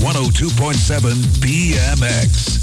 102.7 BMX.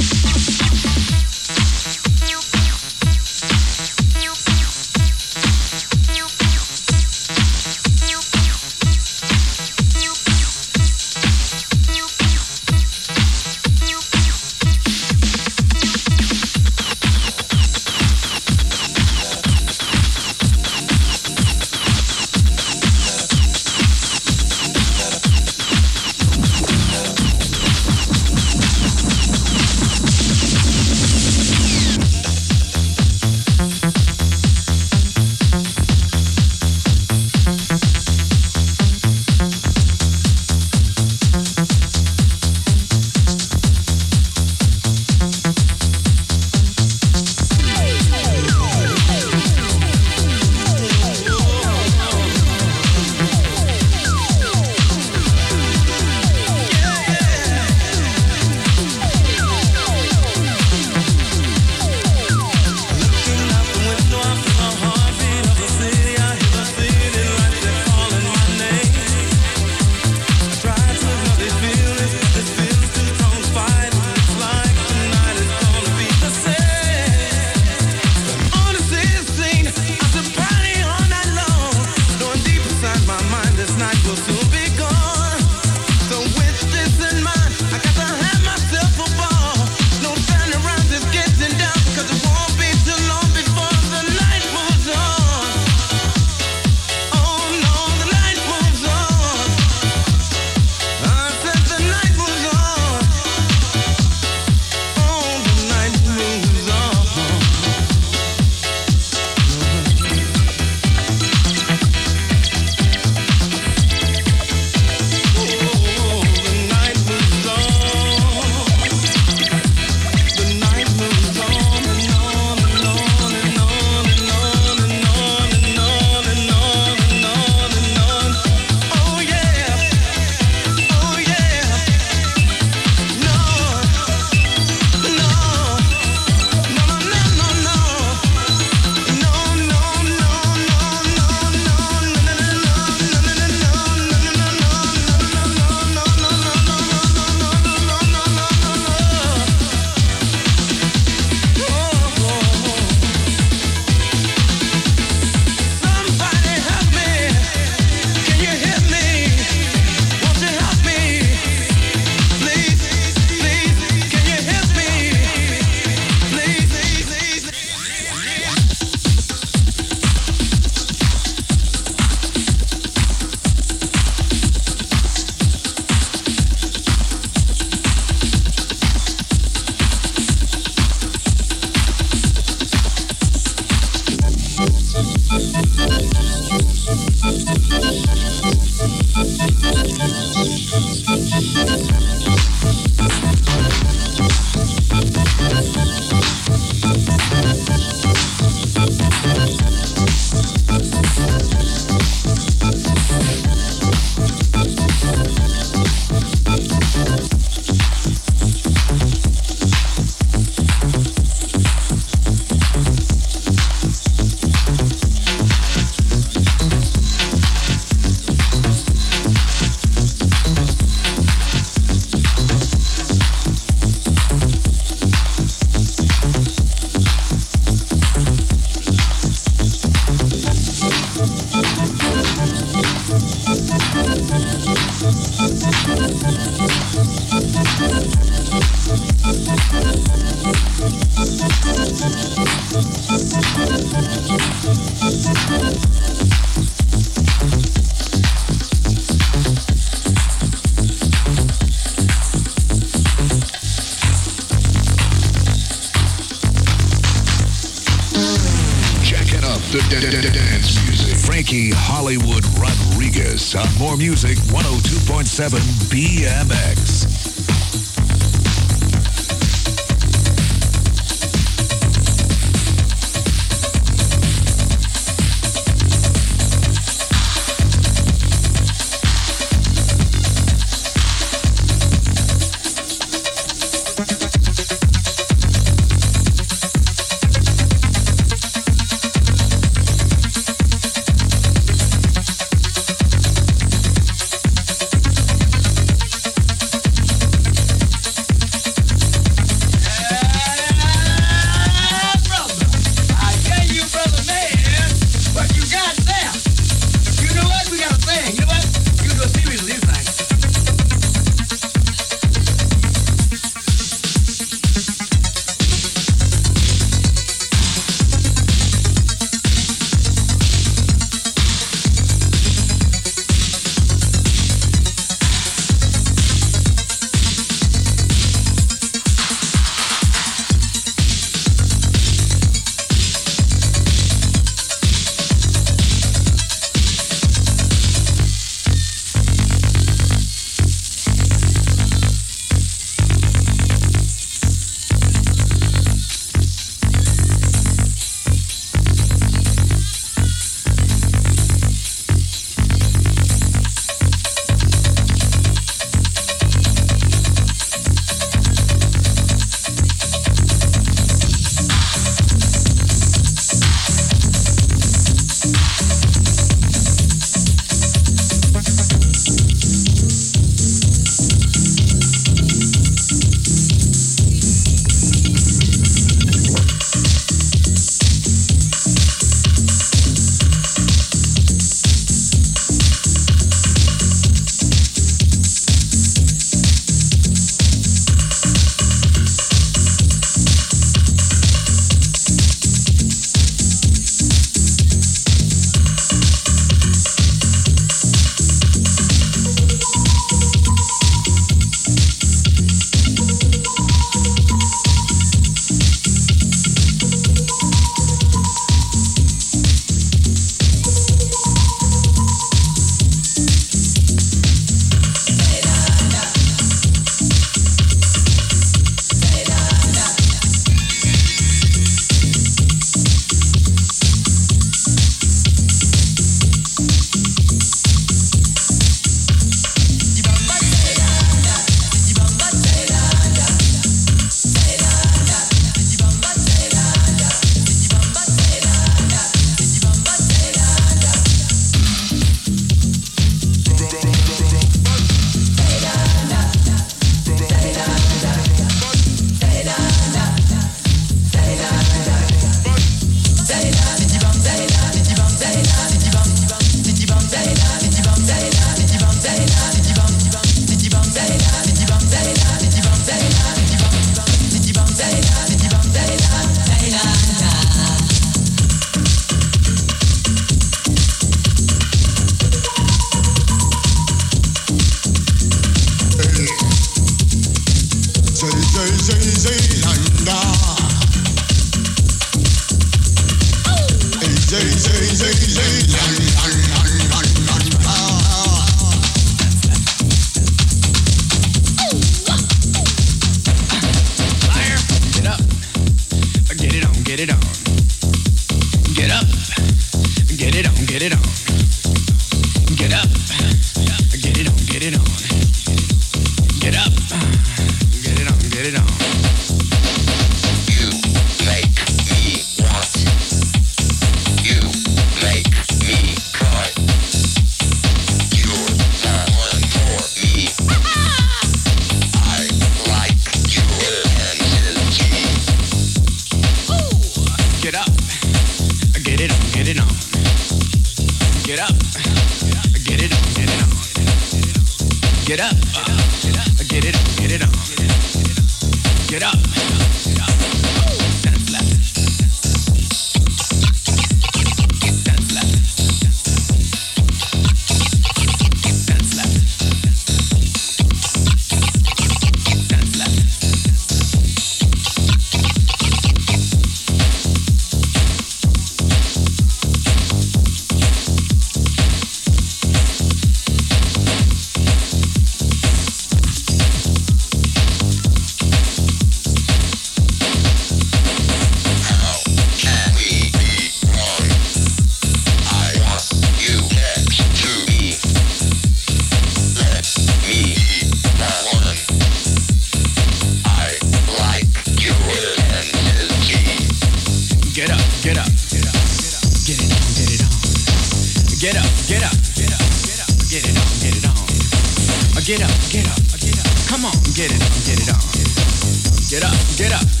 Get up,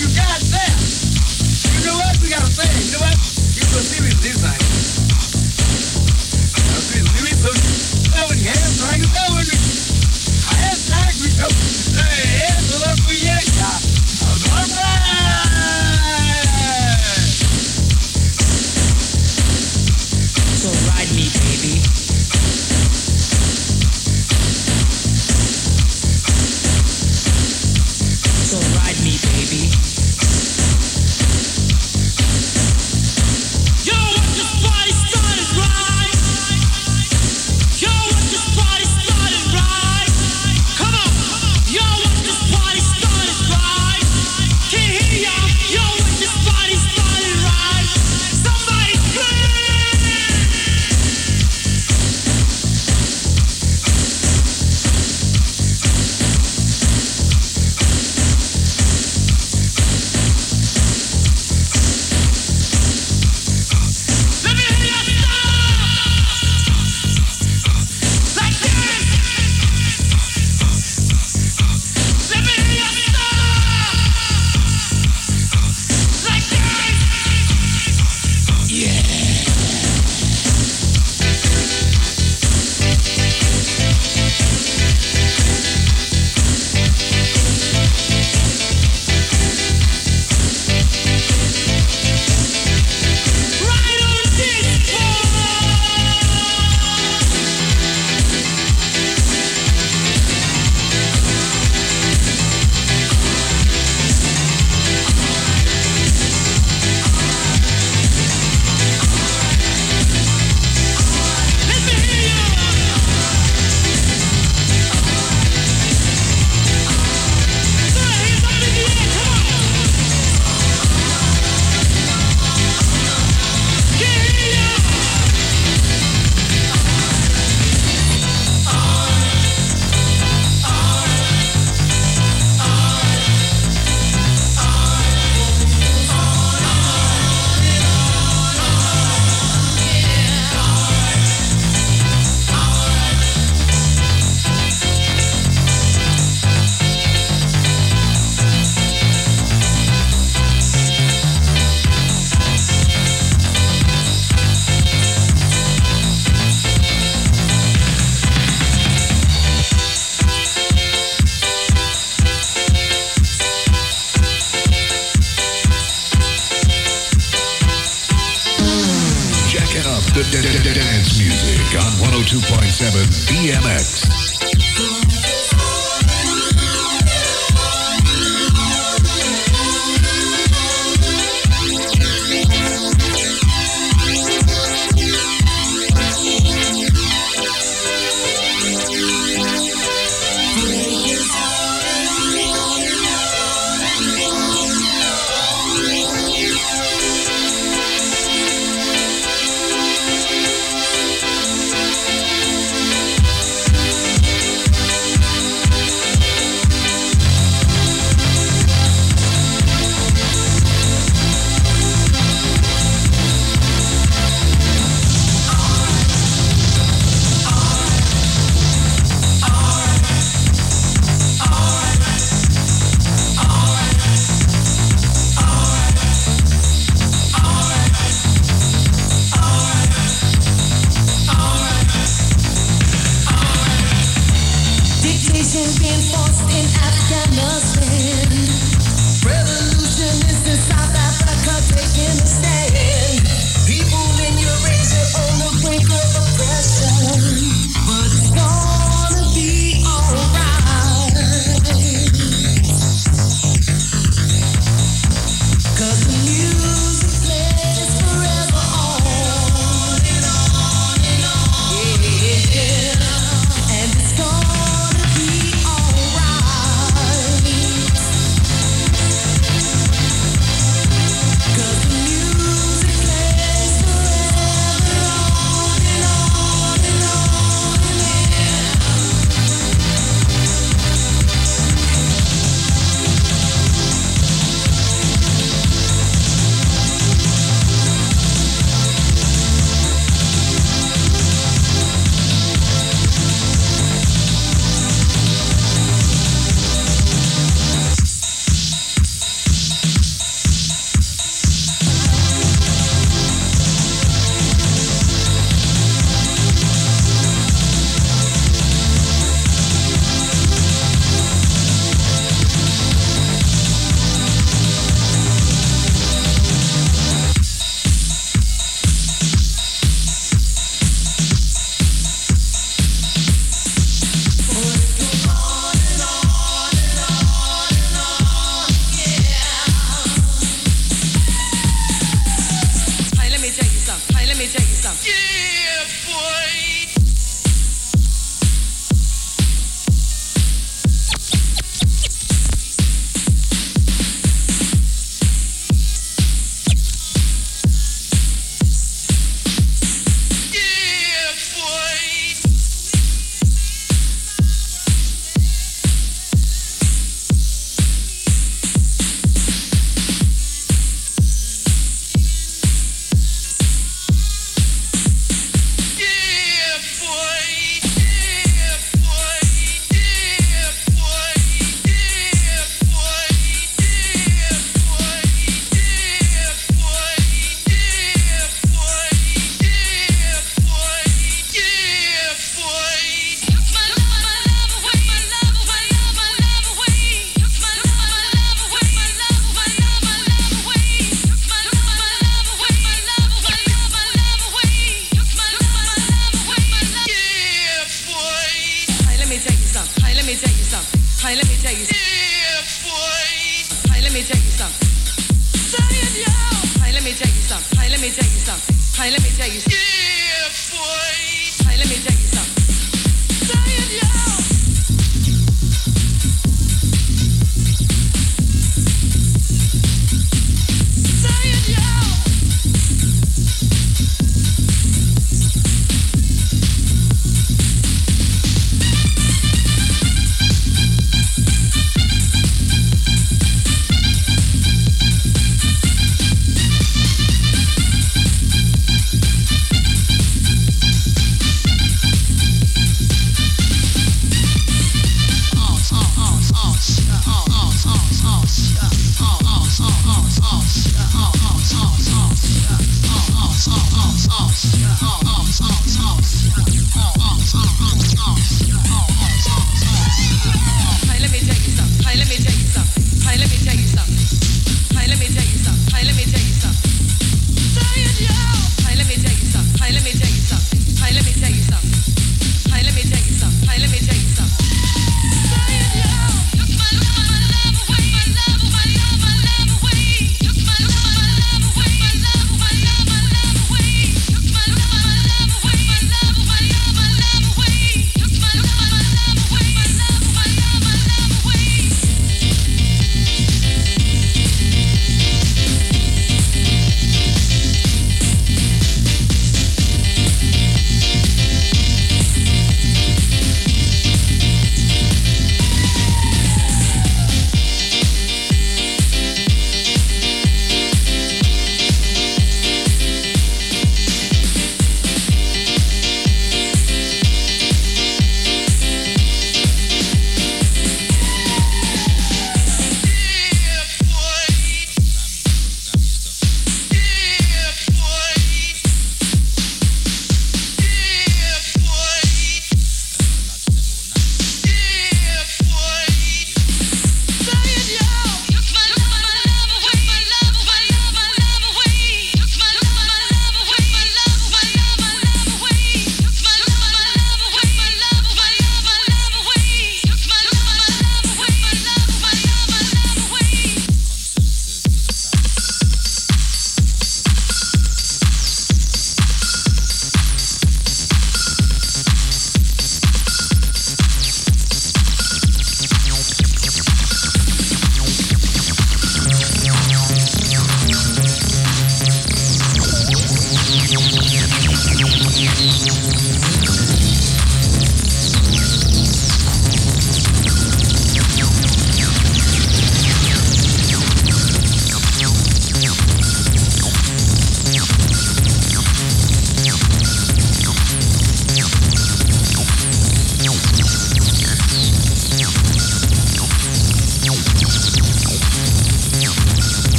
you got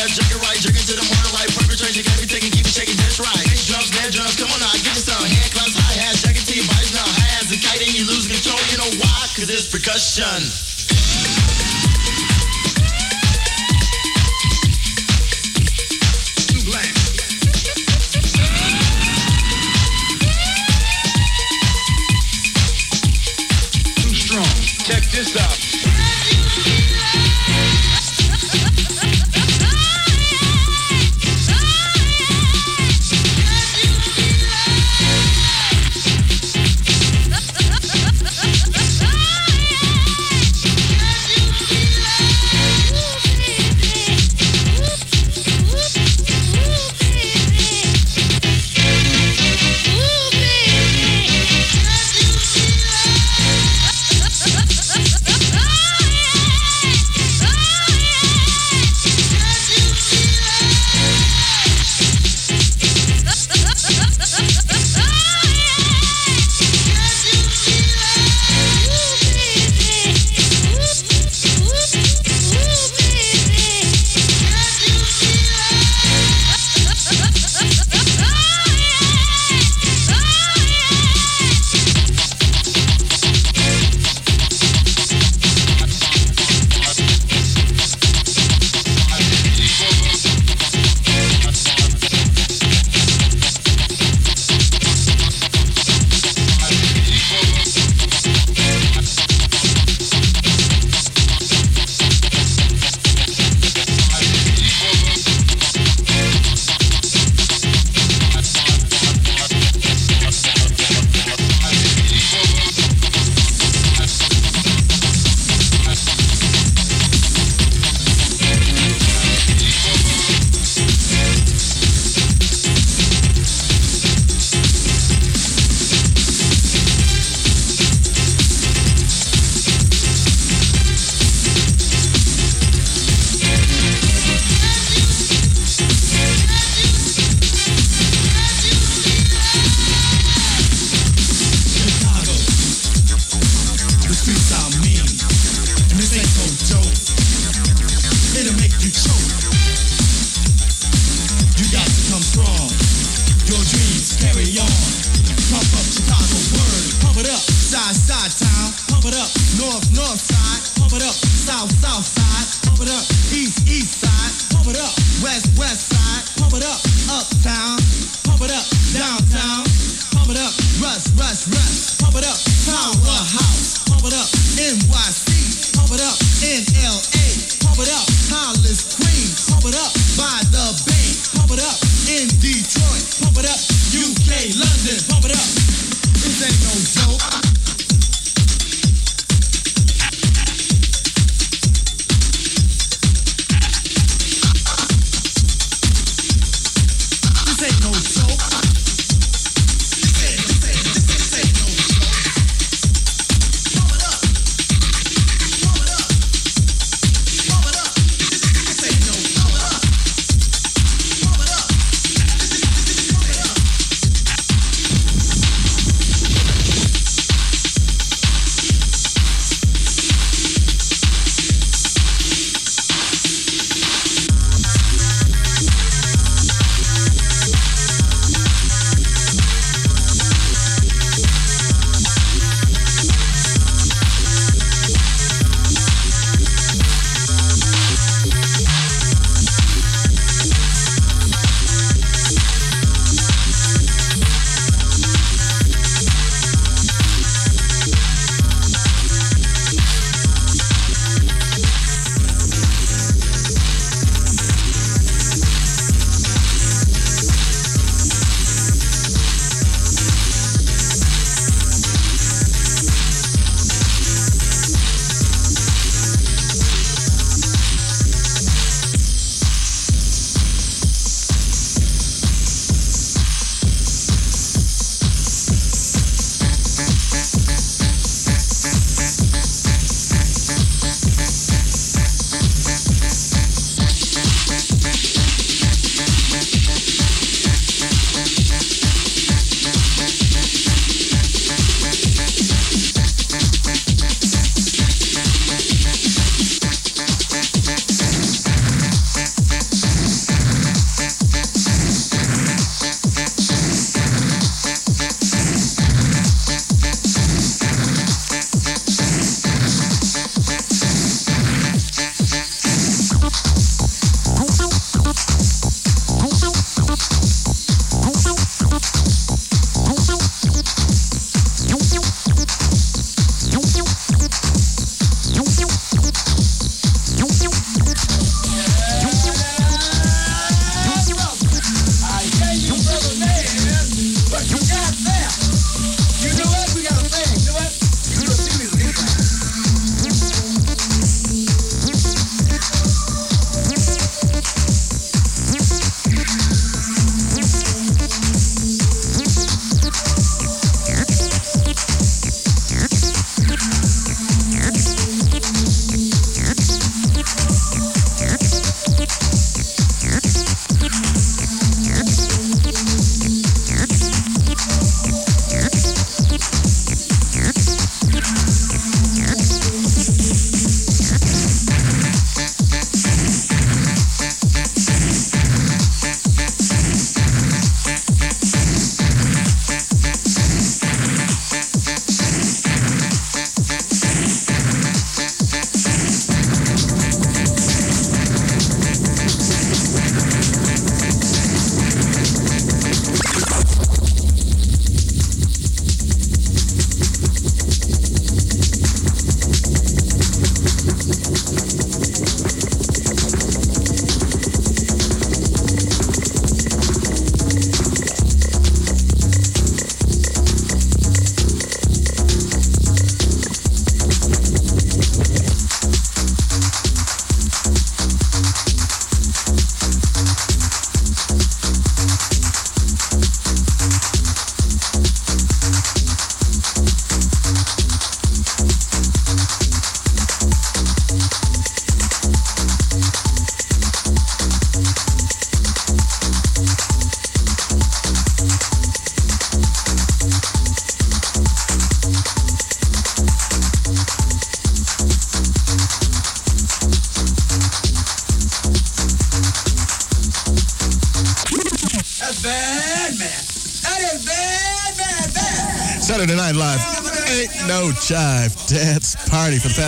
left, jerk it right, jerk it to the morning light. Perfect train, you got me taking, keep it shaking, that's right. Bass drums, snare drums, come on now, get your sound. Hand claps, high hats, check it to your bodies now. High as a kite you lose control, you know why? Cause it's percussion.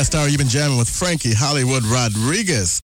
Past hour. You've been jamming with Frankie Hollywood Rodriguez.